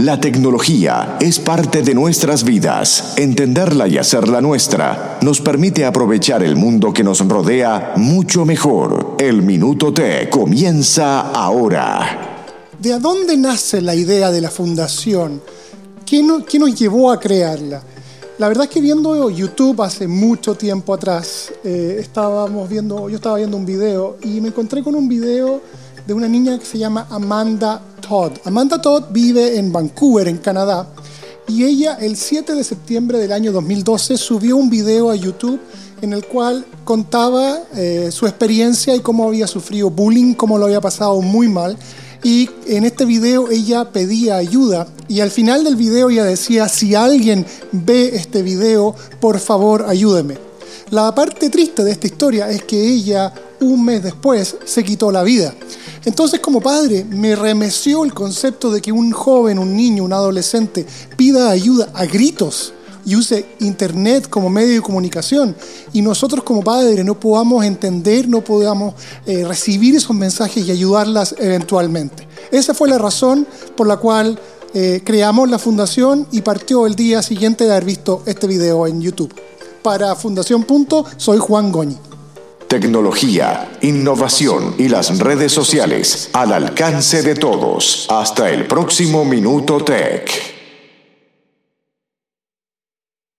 La tecnología es parte de nuestras vidas. Entenderla y hacerla nuestra nos permite aprovechar el mundo que nos rodea mucho mejor. El Minuto T comienza ahora. ¿De dónde nace la idea de la fundación? ¿Qué, nos llevó a crearla? La verdad es que viendo YouTube hace mucho tiempo atrás, eh, estábamos viendo, yo estaba viendo un video y me encontré con un video de una niña que se llama Amanda Amanda Todd vive en Vancouver, en Canadá, y ella el 7 de septiembre del año 2012 subió un video a YouTube en el cual contaba eh, su experiencia y cómo había sufrido bullying, cómo lo había pasado muy mal. Y en este video ella pedía ayuda y al final del video ella decía, si alguien ve este video, por favor ayúdeme. La parte triste de esta historia es que ella un mes después se quitó la vida. Entonces como padre me remeció el concepto de que un joven, un niño, un adolescente pida ayuda a gritos y use Internet como medio de comunicación y nosotros como padres no podamos entender, no podamos eh, recibir esos mensajes y ayudarlas eventualmente. Esa fue la razón por la cual eh, creamos la fundación y partió el día siguiente de haber visto este video en YouTube. Para Fundación Punto, soy Juan Goñi tecnología, innovación y las redes sociales al alcance de todos. Hasta el próximo Minuto Tech.